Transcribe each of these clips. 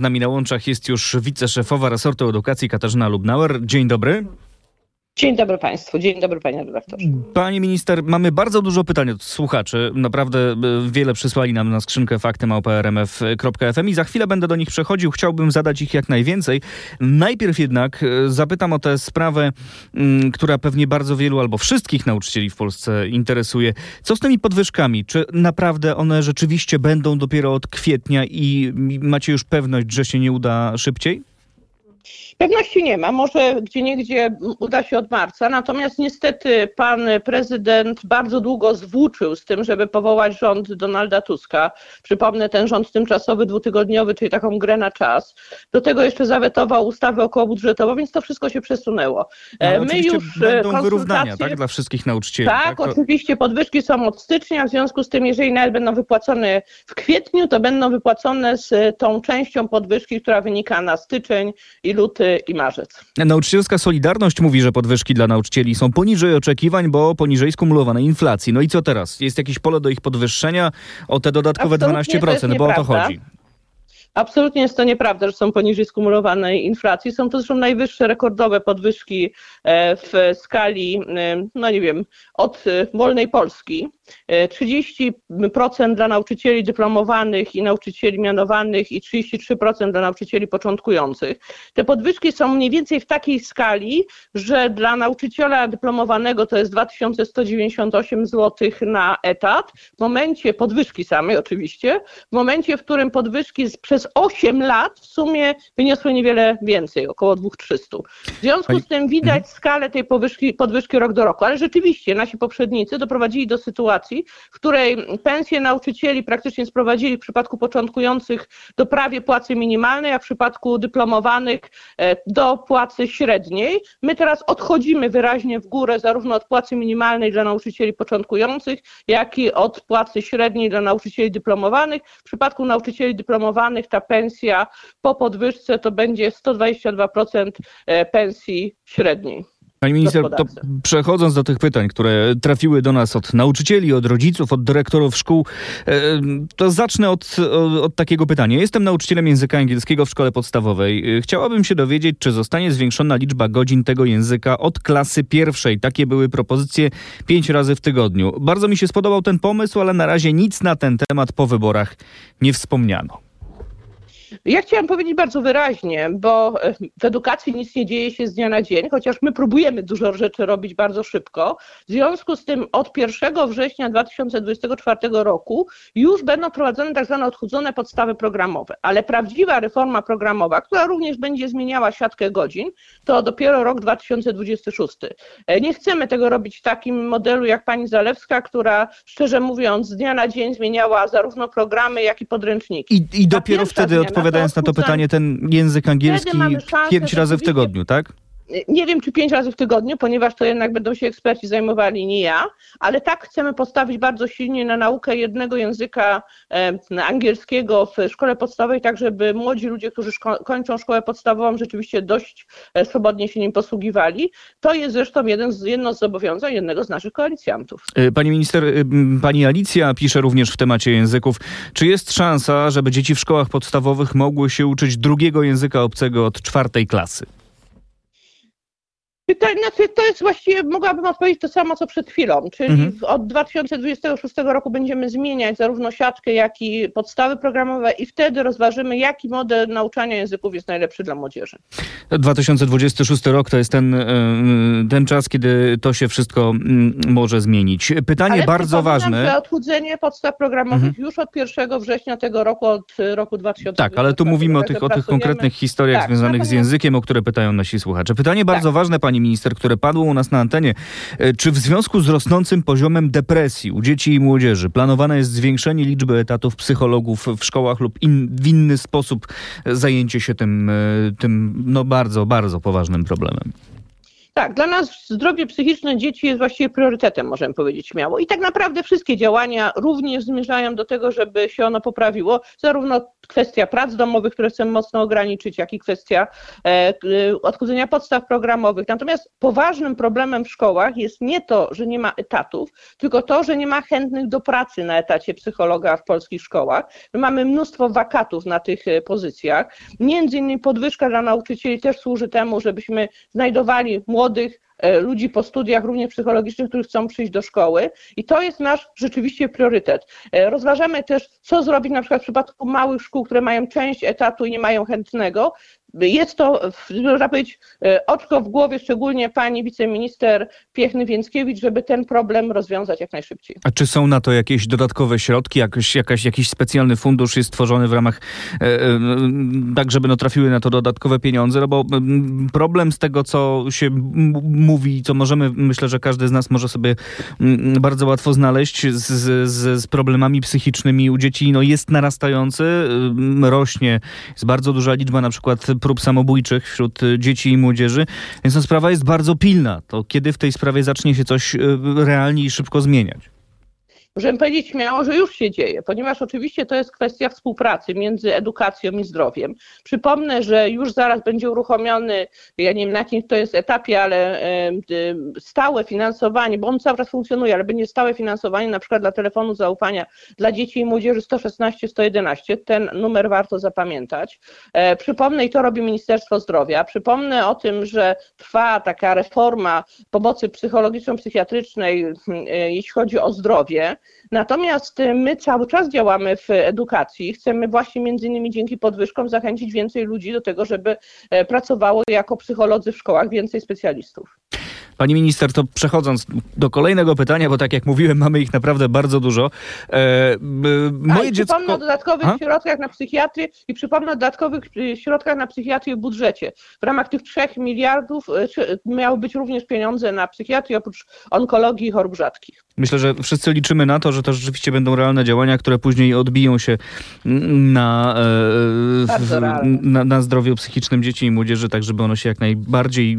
Z nami na łączach jest już wiceszefowa resortu edukacji Katarzyna Lubnauer. Dzień dobry. Dzień dobry Państwu, dzień dobry Panie redaktorze. Pani minister, mamy bardzo dużo pytań od słuchaczy. Naprawdę e, wiele przysłali nam na skrzynkę fakty.małpa.rmf.fm i za chwilę będę do nich przechodził. Chciałbym zadać ich jak najwięcej. Najpierw jednak e, zapytam o tę sprawę, m, która pewnie bardzo wielu albo wszystkich nauczycieli w Polsce interesuje. Co z tymi podwyżkami? Czy naprawdę one rzeczywiście będą dopiero od kwietnia i macie już pewność, że się nie uda szybciej? Pewności nie ma, może gdzie niegdzie uda się od marca, natomiast niestety pan prezydent bardzo długo zwłóczył z tym, żeby powołać rząd Donalda Tuska. Przypomnę ten rząd tymczasowy, dwutygodniowy, czyli taką grę na czas. Do tego jeszcze zawetował ustawę okołobudżetową, więc to wszystko się przesunęło. No, ale My już e, będą wyrównania, konsultacje- tak? Dla wszystkich nauczycieli. Tak, To- oczywiście podwyżki są od stycznia, w związku z tym, jeżeli nawet będą wypłacone w kwietniu, to będą wypłacone z e, tą częścią podwyżki, która wynika na styczeń i luty i marzec. Nauczycielska Solidarność mówi, że podwyżki dla nauczycieli są poniżej oczekiwań, bo poniżej skumulowanej inflacji. No i co teraz? Jest jakieś pole do ich podwyższenia o te dodatkowe Absolutnie to 12%, jest bo o to chodzi. Absolutnie jest to nieprawda, że są poniżej skumulowanej inflacji. Są to zresztą najwyższe rekordowe podwyżki e, w skali, e, no nie wiem, od e, wolnej Polski. E, 30% dla nauczycieli dyplomowanych i nauczycieli mianowanych i 33% dla nauczycieli początkujących. Te podwyżki są mniej więcej w takiej skali, że dla nauczyciela dyplomowanego to jest 2198 zł na etat. W momencie podwyżki samej oczywiście, w momencie, w którym podwyżki przez 8 lat w sumie wyniosły niewiele więcej, około 2300. W związku z tym widać skalę tej podwyżki, podwyżki rok do roku, ale rzeczywiście nasi poprzednicy doprowadzili do sytuacji, w której pensje nauczycieli praktycznie sprowadzili w przypadku początkujących do prawie płacy minimalnej, a w przypadku dyplomowanych e, do płacy średniej. My teraz odchodzimy wyraźnie w górę zarówno od płacy minimalnej dla nauczycieli początkujących, jak i od płacy średniej dla nauczycieli dyplomowanych. W przypadku nauczycieli dyplomowanych ta pensja po podwyżce to będzie 122% e, pensji średniej. Pani minister, to przechodząc do tych pytań, które trafiły do nas od nauczycieli, od rodziców, od dyrektorów szkół, e, to zacznę od, od, od takiego pytania. Jestem nauczycielem języka angielskiego w szkole podstawowej. E, Chciałabym się dowiedzieć, czy zostanie zwiększona liczba godzin tego języka od klasy pierwszej. Takie były propozycje pięć razy w tygodniu. Bardzo mi się spodobał ten pomysł, ale na razie nic na ten temat po wyborach nie wspomniano. Ja chciałam powiedzieć bardzo wyraźnie, bo e, w edukacji nic nie dzieje się z dnia na dzień, chociaż my próbujemy dużo rzeczy robić bardzo szybko. W związku z tym od 1 września 2024 roku już będą prowadzone tak zwane odchudzone podstawy programowe, ale prawdziwa reforma programowa, która również będzie zmieniała siatkę godzin, to dopiero rok 2026. E, Nie chcemy tego robić w takim modelu jak pani Zalewska, która szczerze mówiąc z dnia na dzień zmieniała zarówno programy, jak i podręczniki. I, i dopiero wtedy, zmiana odpowiadając na to pytanie, ten język angielski pięć razy w tygodniu, tak? Nie wiem, czy pięć razy w tygodniu, ponieważ to jednak będą się eksperci zajmowali, nie ja, ale tak chcemy postawić bardzo silnie na naukę jednego języka e, angielskiego w szkole podstawowej, tak żeby młodzi ludzie, którzy szko- kończą szkołę podstawową, rzeczywiście dość e, swobodnie się nim posługiwali. To jest zresztą jeden z, jedno z zobowiązań jednego z naszych koalicjantów. Y, Pani minister, m, pani Alicja pisze również w temacie języków. Czy jest szansa, żeby dzieci w szkołach podstawowych mogły się uczyć drugiego języka obcego od czwartej klasy? Pytanie, znaczy to jest właściwie, mogłabym odpowiedzieć to samo, co przed chwilą, czyli Mhm. od 2026 roku będziemy zmieniać zarówno siatkę, jak i podstawy programowe i wtedy rozważymy, jaki model nauczania języków jest najlepszy dla młodzieży. 2026 rok to jest ten, y, ten czas, kiedy to się wszystko mm, może zmienić. Pytanie Ale bardzo ważne. że odchudzenie podstaw programowych Mhm. już od 1 września tego roku, od roku 2020. Tak, ale tu mówimy o tych, o tych konkretnych historiach Tak, związanych z językiem, o które pytają nasi słuchacze. Pytanie bardzo ważne, pani minister, które padło u nas na antenie. E, Czy w związku z rosnącym poziomem depresji u dzieci i młodzieży planowane jest zwiększenie liczby etatów psychologów w szkołach lub in, w inny sposób e, zajęcie się tym, e, tym no bardzo, bardzo poważnym problemem? Tak, dla nas zdrowie psychiczne dzieci jest właściwie priorytetem, możemy powiedzieć śmiało. I tak naprawdę wszystkie działania również zmierzają do tego, żeby się ono poprawiło, zarówno kwestia prac domowych, które chcemy mocno ograniczyć, jak i kwestia odchudzenia podstaw programowych. Natomiast poważnym problemem w szkołach jest nie to, że nie ma etatów, tylko to, że nie ma chętnych do pracy na etacie psychologa w polskich szkołach. My mamy mnóstwo wakatów na tych pozycjach. Między innymi podwyżka dla nauczycieli też służy temu, żebyśmy znajdowali młodych, E, ludzi po studiach, również psychologicznych, którzy chcą przyjść do szkoły i to jest nasz rzeczywiście priorytet. E, rozważamy też, co zrobić na przykład w przypadku małych szkół, które mają część etatu i nie mają chętnego, jest to, można powiedzieć, e, oczko w głowie, szczególnie pani wiceminister Piechny-Więckiewicz, żeby ten problem rozwiązać jak najszybciej. A czy są na to jakieś dodatkowe środki, jakoś, jakaś, jakiś specjalny fundusz jest tworzony w ramach, e, e, tak żeby no, trafiły na to dodatkowe pieniądze? No bo problem z tego, co się mówi, co możemy, myślę, że każdy z nas może sobie bardzo łatwo znaleźć z, z, z problemami psychicznymi u dzieci, no jest narastający, rośnie, jest bardzo duża liczba na przykład prób samobójczych wśród y, dzieci i młodzieży, więc ta sprawa jest bardzo pilna. To kiedy w tej sprawie zacznie się coś y, realnie i szybko zmieniać? Możemy powiedzieć śmiało, że już się dzieje, ponieważ oczywiście to jest kwestia współpracy między edukacją i zdrowiem. Przypomnę, że już zaraz będzie uruchomiony, ja nie wiem na jakim to jest etapie, ale stałe finansowanie, bo on cały czas funkcjonuje, ale będzie stałe finansowanie na przykład dla telefonu zaufania dla dzieci i młodzieży 116 111. Ten numer warto zapamiętać. E, przypomnę, i to robi Ministerstwo Zdrowia, przypomnę o tym, że trwa taka reforma pomocy psychologiczno-psychiatrycznej, e, jeśli chodzi o zdrowie. Natomiast y, my cały czas działamy w edukacji. Chcemy właśnie między innymi dzięki podwyżkom zachęcić więcej ludzi do tego, żeby e, pracowało jako psycholodzy w szkołach, więcej specjalistów. Pani minister, to przechodząc do kolejnego pytania, bo tak jak mówiłem, mamy ich naprawdę bardzo dużo. E, moje A, dziecko... Przypomnę o dodatkowych A? środkach na psychiatrię i przypomnę o dodatkowych y, środkach na psychiatrię w budżecie. W ramach tych 3 miliardów y, miały być również pieniądze na psychiatrię oprócz onkologii i chorób rzadkich. Myślę, że wszyscy liczymy na to, że to rzeczywiście będą realne działania, które później odbiją się na, e, na, na zdrowiu psychicznym dzieci i młodzieży, tak żeby ono się jak najbardziej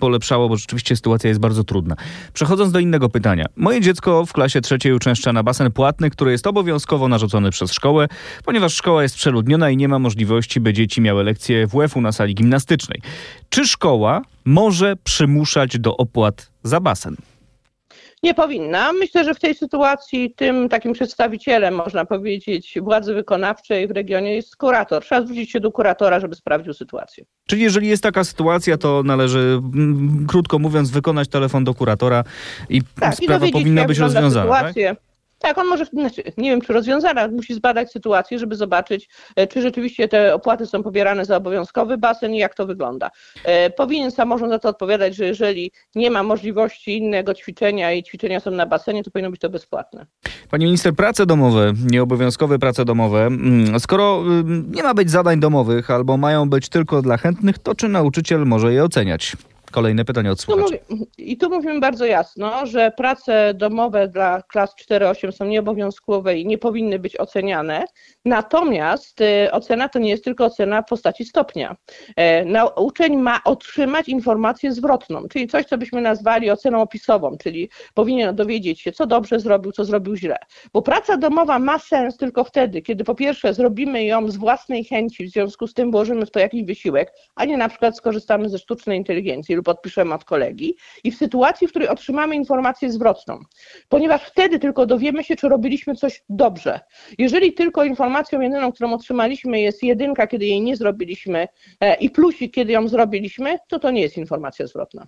polepszało, bo rzeczywiście sytuacja jest bardzo trudna. Przechodząc do innego pytania. Moje dziecko w klasie trzeciej uczęszcza na basen płatny, który jest obowiązkowo narzucony przez szkołę, ponieważ szkoła jest przeludniona i nie ma możliwości, by dzieci miały lekcje WF-u na sali gimnastycznej. Czy szkoła może przymuszać do opłat za basen? Nie powinna. Myślę, że w tej sytuacji tym takim przedstawicielem, można powiedzieć, władzy wykonawczej w regionie jest kurator. Trzeba zwrócić się do kuratora, żeby sprawdził sytuację. Czyli jeżeli jest taka sytuacja, to należy, krótko mówiąc, wykonać telefon do kuratora i tak, sprawa i powinna być rozwiązana. Tak? Tak, on może, znaczy, nie wiem czy rozwiązana, musi zbadać sytuację, żeby zobaczyć, e, czy rzeczywiście te opłaty są pobierane za obowiązkowy basen i jak to wygląda. E, powinien samorząd za to odpowiadać, że jeżeli nie ma możliwości innego ćwiczenia i ćwiczenia są na basenie, to powinno być to bezpłatne. Pani minister, prace domowe, nieobowiązkowe prace domowe, mm, skoro mm, nie ma być zadań domowych albo mają być tylko dla chętnych, to czy nauczyciel może je oceniać? Kolejne pytanie od słuchaczy. I tu mówimy bardzo jasno, że prace domowe dla klas 4-8 są nieobowiązkowe i nie powinny być oceniane. Natomiast y, ocena to nie jest tylko ocena w postaci stopnia. E, uczeń ma otrzymać informację zwrotną, czyli coś, co byśmy nazwali oceną opisową, czyli powinien dowiedzieć się, co dobrze zrobił, co zrobił źle. Bo praca domowa ma sens tylko wtedy, kiedy po pierwsze zrobimy ją z własnej chęci, w związku z tym włożymy w to jakiś wysiłek, a nie na przykład skorzystamy ze sztucznej inteligencji lub odpiszemy od kolegi i w sytuacji, w której otrzymamy informację zwrotną, ponieważ wtedy tylko dowiemy się, czy robiliśmy coś dobrze. Jeżeli tylko informacją jedyną, którą otrzymaliśmy jest jedynka, kiedy jej nie zrobiliśmy e, i plusik, kiedy ją zrobiliśmy, to to nie jest informacja zwrotna.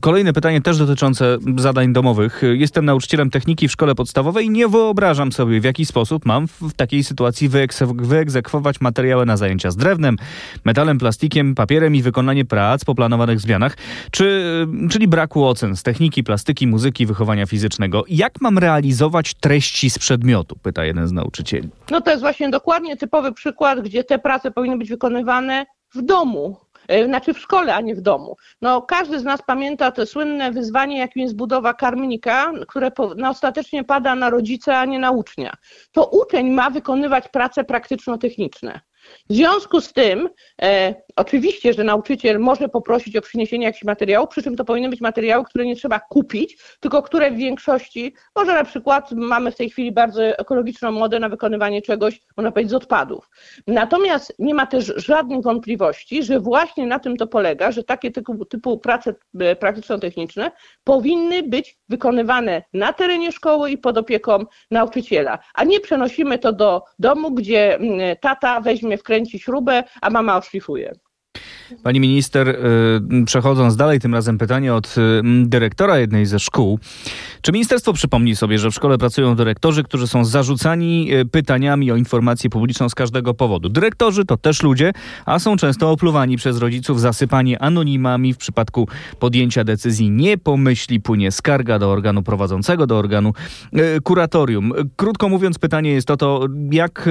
Kolejne pytanie też dotyczące zadań domowych. Jestem nauczycielem techniki w szkole podstawowej i nie wyobrażam sobie, w jaki sposób mam w takiej sytuacji wyegzekwować materiały na zajęcia z drewnem, metalem, plastikiem, papierem i wykonanie prac po planowanych zmianach, czy, czyli braku ocen z techniki, plastyki, muzyki, wychowania fizycznego. Jak mam realizować treści z przedmiotu? Pyta jeden z nauczycieli. No to jest właśnie dokładnie typowy przykład, gdzie te prace powinny być wykonywane w domu, znaczy w szkole, a nie w domu. No, każdy z nas pamięta to słynne wyzwanie, jakim jest budowa karmnika, które po, no, ostatecznie pada na rodzica, a nie na ucznia. To uczeń ma wykonywać prace praktyczno-techniczne. W związku z tym, e, Oczywiście, że nauczyciel może poprosić o przyniesienie jakichś materiałów, przy czym to powinny być materiały, które nie trzeba kupić, tylko które w większości, może na przykład mamy w tej chwili bardzo ekologiczną modę na wykonywanie czegoś, można powiedzieć, z odpadów. Natomiast nie ma też żadnych wątpliwości, że właśnie na tym to polega, że takie typu, typu prace e, praktyczno-techniczne powinny być wykonywane na terenie szkoły i pod opieką nauczyciela, a nie przenosimy to do domu, gdzie mm, tata weźmie, wkręci śrubę, a mama oszlifuje. Pani minister, y, przechodząc dalej, tym razem pytanie od y, dyrektora jednej ze szkół. Czy ministerstwo przypomni sobie, że w szkole pracują dyrektorzy, którzy są zarzucani y, pytaniami o informację publiczną z każdego powodu? Dyrektorzy to też ludzie, a są często opluwani przez rodziców, zasypani anonimami. W przypadku podjęcia decyzji nie pomyśli, płynie skarga do organu prowadzącego, do organu kuratorium. Krótko mówiąc, pytanie jest o to, jak,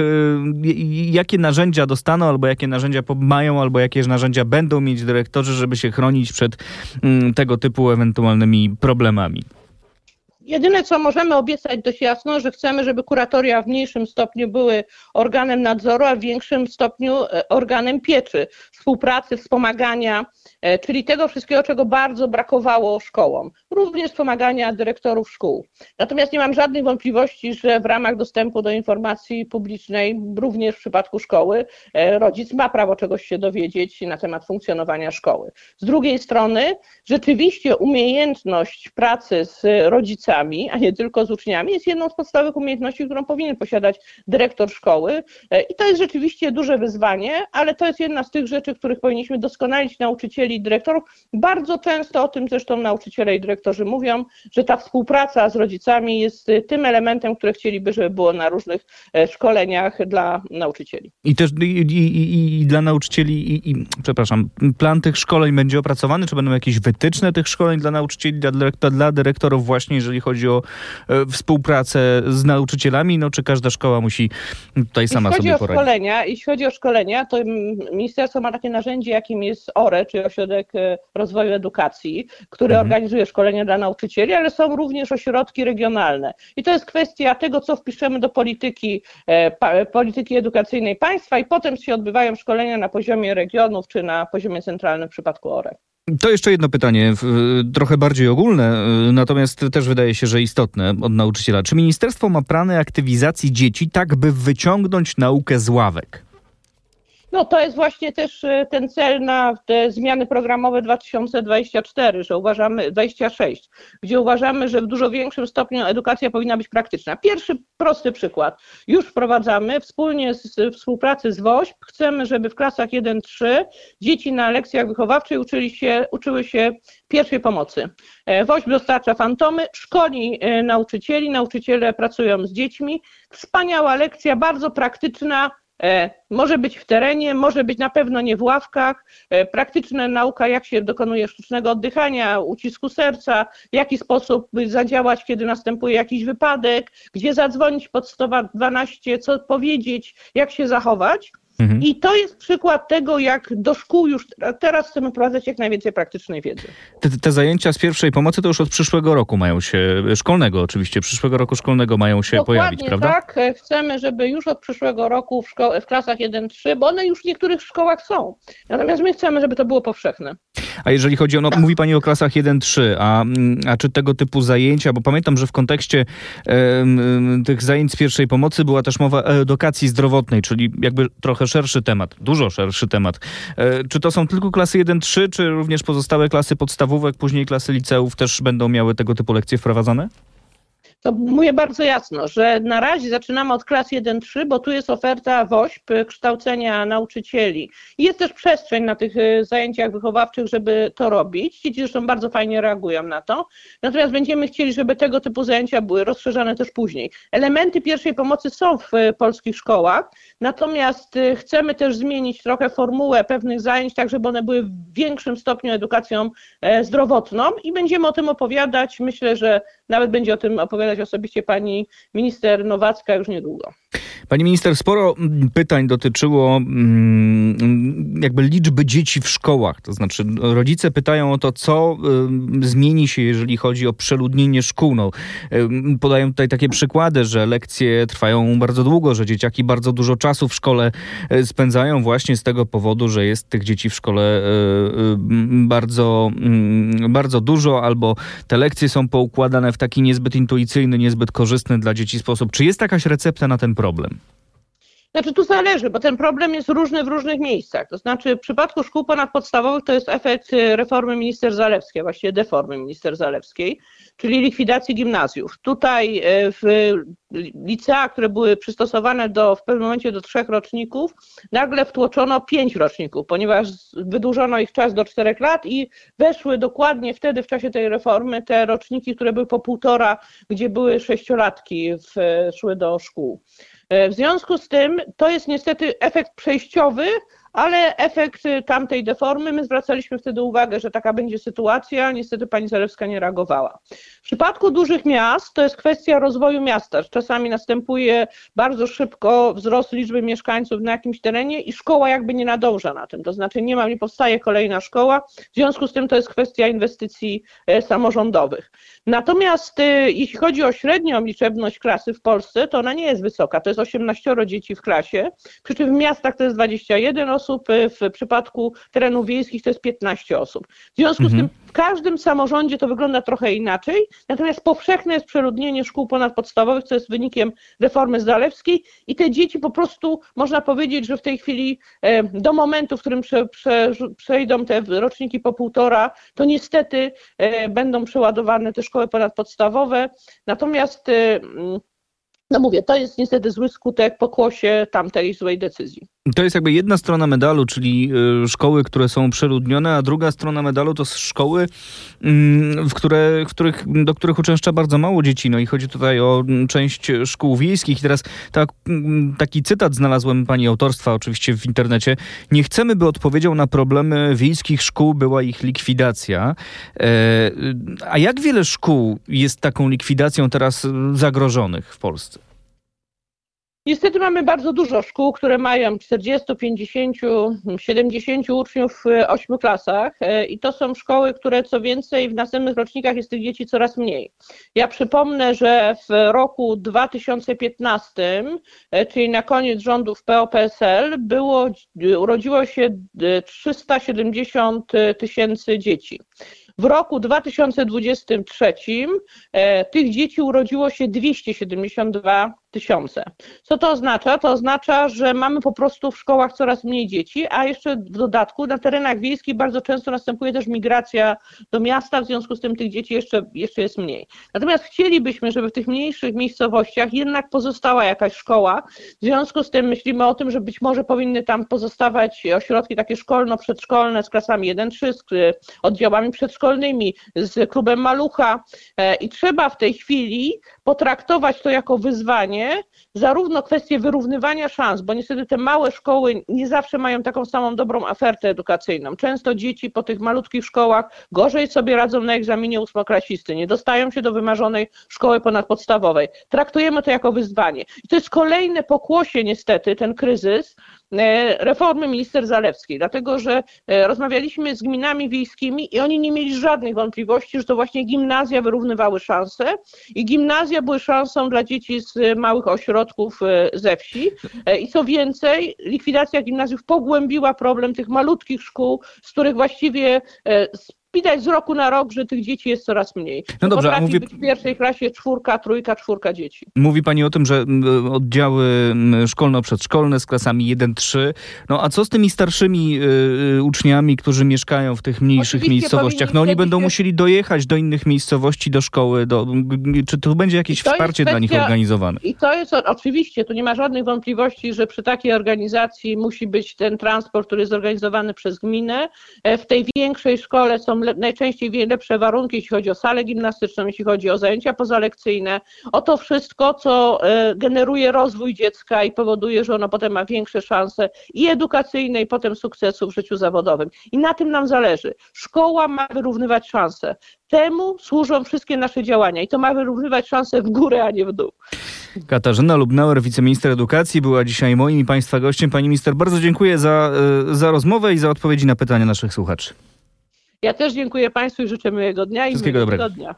jakie narzędzia dostaną, albo jakie narzędzia mają, albo jakie narzędzia będą mieć dyrektorzy, żeby się chronić przed mm, tego typu ewentualnymi problemami? Jedyne, co możemy obiecać dość jasno, że chcemy, żeby kuratoria w mniejszym stopniu były organem nadzoru, a w większym stopniu e, organem pieczy, współpracy, wspomagania, czyli tego wszystkiego, czego bardzo brakowało szkołom. Również wspomagania dyrektorów szkół. Natomiast nie mam żadnych wątpliwości, że w ramach dostępu do informacji publicznej, również w przypadku szkoły, e, rodzic ma prawo czegoś się dowiedzieć na temat funkcjonowania szkoły. Z drugiej strony, rzeczywiście umiejętność pracy z rodzicami, a nie tylko z uczniami, jest jedną z podstawowych umiejętności, którą powinien posiadać dyrektor szkoły. E, I to jest rzeczywiście duże wyzwanie, ale to jest jedna z tych rzeczy, których powinniśmy doskonalić nauczycieli i dyrektorów. Bardzo często o tym zresztą nauczyciele i dyrektorzy mówią, że ta współpraca z rodzicami jest e, tym elementem, który chcieliby, żeby było na różnych e, szkoleniach dla nauczycieli. I też i, i, i dla nauczycieli, i, przepraszam, plan tych szkoleń będzie opracowany, czy będą jakieś wytyczne tych szkoleń dla nauczycieli, dla, dla dyrektorów właśnie, jeżeli chodzi o e, współpracę z nauczycielami, no czy każda szkoła musi tutaj sama jeśli sobie poradzić? Szkolenia, jeśli chodzi o szkolenia, to ministerstwo ma takie narzędzie, jakim jest ORE, czyli Ośrodek e, Rozwoju Edukacji, który mhm. organizuje szkolenia dla nauczycieli, ale są również ośrodki regionalne. I to jest kwestia tego, co wpiszemy do polityki, e, polityki edukacyjnej państwa i potem się odbywają szkolenia na poziomie regionów czy na poziomie centralnym w przypadku ORE. To jeszcze jedno pytanie, trochę bardziej ogólne, y, natomiast też wydaje się, że istotne od nauczyciela. Czy ministerstwo ma plany aktywizacji dzieci tak, by wyciągnąć naukę z ławek? No to jest właśnie też e, ten cel na te zmiany programowe 2024, że uważamy, 26, gdzie uważamy, że w dużo większym stopniu edukacja powinna być praktyczna. Pierwszy prosty przykład. Już wprowadzamy wspólnie z współpracy z WOŚP, chcemy, żeby w klasach 1-3 dzieci na lekcjach wychowawczych uczyli się, uczyły się pierwszej pomocy. E, WOŚP dostarcza fantomy, szkoli e, nauczycieli, nauczyciele pracują z dziećmi. Wspaniała lekcja, bardzo praktyczna, może być w terenie, może być na pewno nie w ławkach. E, praktyczna nauka, jak się dokonuje sztucznego oddychania, ucisku serca, w jaki sposób zadziałać, kiedy następuje jakiś wypadek, gdzie zadzwonić pod 112, co powiedzieć, jak się zachować. Mhm. I to jest przykład tego, jak do szkół już teraz chcemy wprowadzać jak najwięcej praktycznej wiedzy. Te, te, zajęcia z pierwszej pomocy to już od przyszłego roku mają się, szkolnego oczywiście, przyszłego roku szkolnego mają się Dokładnie pojawić, prawda? tak. Chcemy, żeby już od przyszłego roku w, szko- w klasach 1-3, bo one już w niektórych szkołach są. Natomiast my chcemy, żeby to było powszechne. A jeżeli chodzi o, no, mówi Pani o klasach 1-3, a, a czy tego typu zajęcia, bo pamiętam, że w kontekście tych zajęć z pierwszej pomocy była też mowa o edukacji zdrowotnej, czyli jakby trochę szerszy temat, dużo szerszy temat. E, czy to są tylko klasy 1-3, czy również pozostałe klasy podstawówek, później klasy liceów też będą miały tego typu lekcje wprowadzane? To mówię bardzo jasno, że na razie zaczynamy od klas 1-3, bo tu jest oferta WOŚP, kształcenia nauczycieli. Jest też przestrzeń na tych y, zajęciach wychowawczych, żeby to robić. Dzieci zresztą bardzo fajnie reagują na to. Natomiast będziemy chcieli, żeby tego typu zajęcia były rozszerzone też później. Elementy pierwszej pomocy są w y, polskich szkołach, natomiast y, chcemy też zmienić trochę formułę pewnych zajęć, tak żeby one były w większym stopniu edukacją e, zdrowotną i będziemy o tym opowiadać. Myślę, że nawet będzie o tym opowiadać osobiście pani minister Nowacka już niedługo. Pani minister, sporo pytań dotyczyło mm, jakby liczby dzieci w szkołach. To znaczy, rodzice pytają o to, co zmieni się, jeżeli chodzi o przeludnienie szkół. No, podają tutaj takie przykłady, że lekcje trwają bardzo długo, że dzieciaki bardzo dużo czasu w szkole e, spędzają właśnie z tego powodu, że jest tych dzieci w szkole bardzo, mm, bardzo dużo, albo te lekcje są poukładane w taki niezbyt intuicyjny, niezbyt korzystny dla dzieci sposób. Czy jest jakaś recepta na ten problem? Znaczy tu zależy, bo ten problem jest różny w różnych miejscach. To znaczy w przypadku szkół ponadpodstawowych to jest efekt y, reformy minister Zalewskiej, właściwie deformy minister Zalewskiej, czyli likwidacji gimnazjów. Tutaj y, w licea, które były przystosowane do, w pewnym momencie do trzech roczników, nagle wtłoczono pięć roczników, ponieważ wydłużono ich czas do czterech lat i weszły dokładnie wtedy w czasie tej reformy te roczniki, które były po półtora, gdzie były sześciolatki, w, szły do szkół. E, w związku z tym to jest niestety efekt przejściowy, ale efekt y, tamtej deformy, my zwracaliśmy wtedy uwagę, że taka będzie sytuacja, niestety pani Zalewska nie reagowała. W przypadku dużych miast to jest kwestia rozwoju miasta. Czasami następuje bardzo szybko wzrost liczby mieszkańców na jakimś terenie i szkoła jakby nie nadąża na tym, to znaczy nie ma, nie powstaje kolejna szkoła, w związku z tym to jest kwestia inwestycji e, samorządowych. Natomiast e, jeśli chodzi o średnią liczebność klasy w Polsce, to ona nie jest wysoka, to jest 18 dzieci w klasie, przy czym w miastach to jest 21 osób, osób, y, w przypadku terenów wiejskich to jest 15 osób. W związku mhm. z tym w każdym samorządzie to wygląda trochę inaczej, natomiast powszechne jest przeludnienie szkół ponadpodstawowych, co jest wynikiem reformy Zalewskiej i te dzieci po prostu, można powiedzieć, że w tej chwili e, do momentu, w którym prze, prze, przejdą te roczniki po półtora, to niestety e, będą przeładowane te szkoły ponadpodstawowe, natomiast e, no mówię, to jest niestety zły skutek pokłosie tamtej złej decyzji. To jest jakby jedna strona medalu, czyli y, szkoły, które są przeludnione, a druga strona medalu to szkoły, mm, w, które, w których, do których uczęszcza bardzo mało dzieci. No i chodzi tutaj o mm, część szkół wiejskich. I teraz tak, taki cytat znalazłem pani autorstwa oczywiście w internecie. Nie chcemy, by odpowiedzią na problemy wiejskich szkół była ich likwidacja. E, a jak wiele szkół jest taką likwidacją teraz zagrożonych w Polsce? Niestety mamy bardzo dużo szkół, które mają 40, 50, 70 uczniów w 8 klasach e, i to są szkoły, które co więcej w następnych rocznikach jest tych dzieci coraz mniej. Ja przypomnę, że w roku 2015, e, czyli na koniec rządów PO-PSL, było, urodziło się 370 tysięcy dzieci. W roku 2023 e, tych dzieci urodziło się 272 tysiące. Co to oznacza? To oznacza, że mamy po prostu w szkołach coraz mniej dzieci, a jeszcze w dodatku na terenach wiejskich bardzo często następuje też migracja do miasta, w związku z tym tych dzieci jeszcze, jeszcze jest mniej. Natomiast chcielibyśmy, żeby w tych mniejszych miejscowościach jednak pozostała jakaś szkoła. W związku z tym myślimy o tym, że być może powinny tam pozostawać ośrodki takie szkolno-przedszkolne z klasami 1-3, z oddziałami przedszkolnymi, z klubem Malucha e, i trzeba w tej chwili potraktować to jako wyzwanie, zarówno kwestię wyrównywania szans, bo niestety te małe szkoły nie zawsze mają taką samą dobrą ofertę edukacyjną. Często dzieci po tych malutkich szkołach gorzej sobie radzą na egzaminie ósmoklasisty, nie dostają się do wymarzonej szkoły ponadpodstawowej. Traktujemy to jako wyzwanie. I to jest kolejne pokłosie niestety, ten kryzys, reformy minister Zalewskiej, dlatego że e, rozmawialiśmy z gminami wiejskimi i oni nie mieli żadnych wątpliwości, że to właśnie gimnazja wyrównywały szanse i gimnazja były szansą dla dzieci z małych ośrodków e, ze wsi. I co więcej, likwidacja gimnazjów pogłębiła problem tych malutkich szkół, z których właściwie widać z roku na rok, że tych dzieci jest coraz mniej. No dobrze, mówi... być w pierwszej klasie czwórka, trójka, czwórka dzieci. Mówi Pani o tym, że oddziały szkolno-przedszkolne z klasami 1-3, no a co z tymi starszymi y, uczniami, którzy mieszkają w tych mniejszych Oczywiście miejscowościach? No oni będą się... musieli dojechać do innych miejscowości, do szkoły, do... czy tu będzie jakieś wsparcie kwestia... dla nich organizowane? I to jest oczywiście, tu nie ma żadnych wątpliwości, że przy takiej organizacji musi być ten transport, który jest zorganizowany przez gminę. E, w tej większej szkole są najczęściej lepsze warunki, jeśli chodzi o salę gimnastyczną, jeśli chodzi o zajęcia pozalekcyjne, o to wszystko, co e, generuje rozwój dziecka i powoduje, że ono potem ma większe szanse i edukacyjne, i potem sukcesu w życiu zawodowym. I na tym nam zależy. Szkoła ma wyrównywać szanse. Temu służą wszystkie nasze działania i to ma wyrównywać szanse w górę, a nie w dół. Katarzyna Lubnauer, wiceminister edukacji, była dzisiaj moim i Państwa gościem. Pani minister, bardzo dziękuję za, e, za rozmowę i za odpowiedzi na pytania naszych słuchaczy. Ja też dziękuję Państwu i życzę miłego dnia i Wszystkiego miłego dobrego. dnia.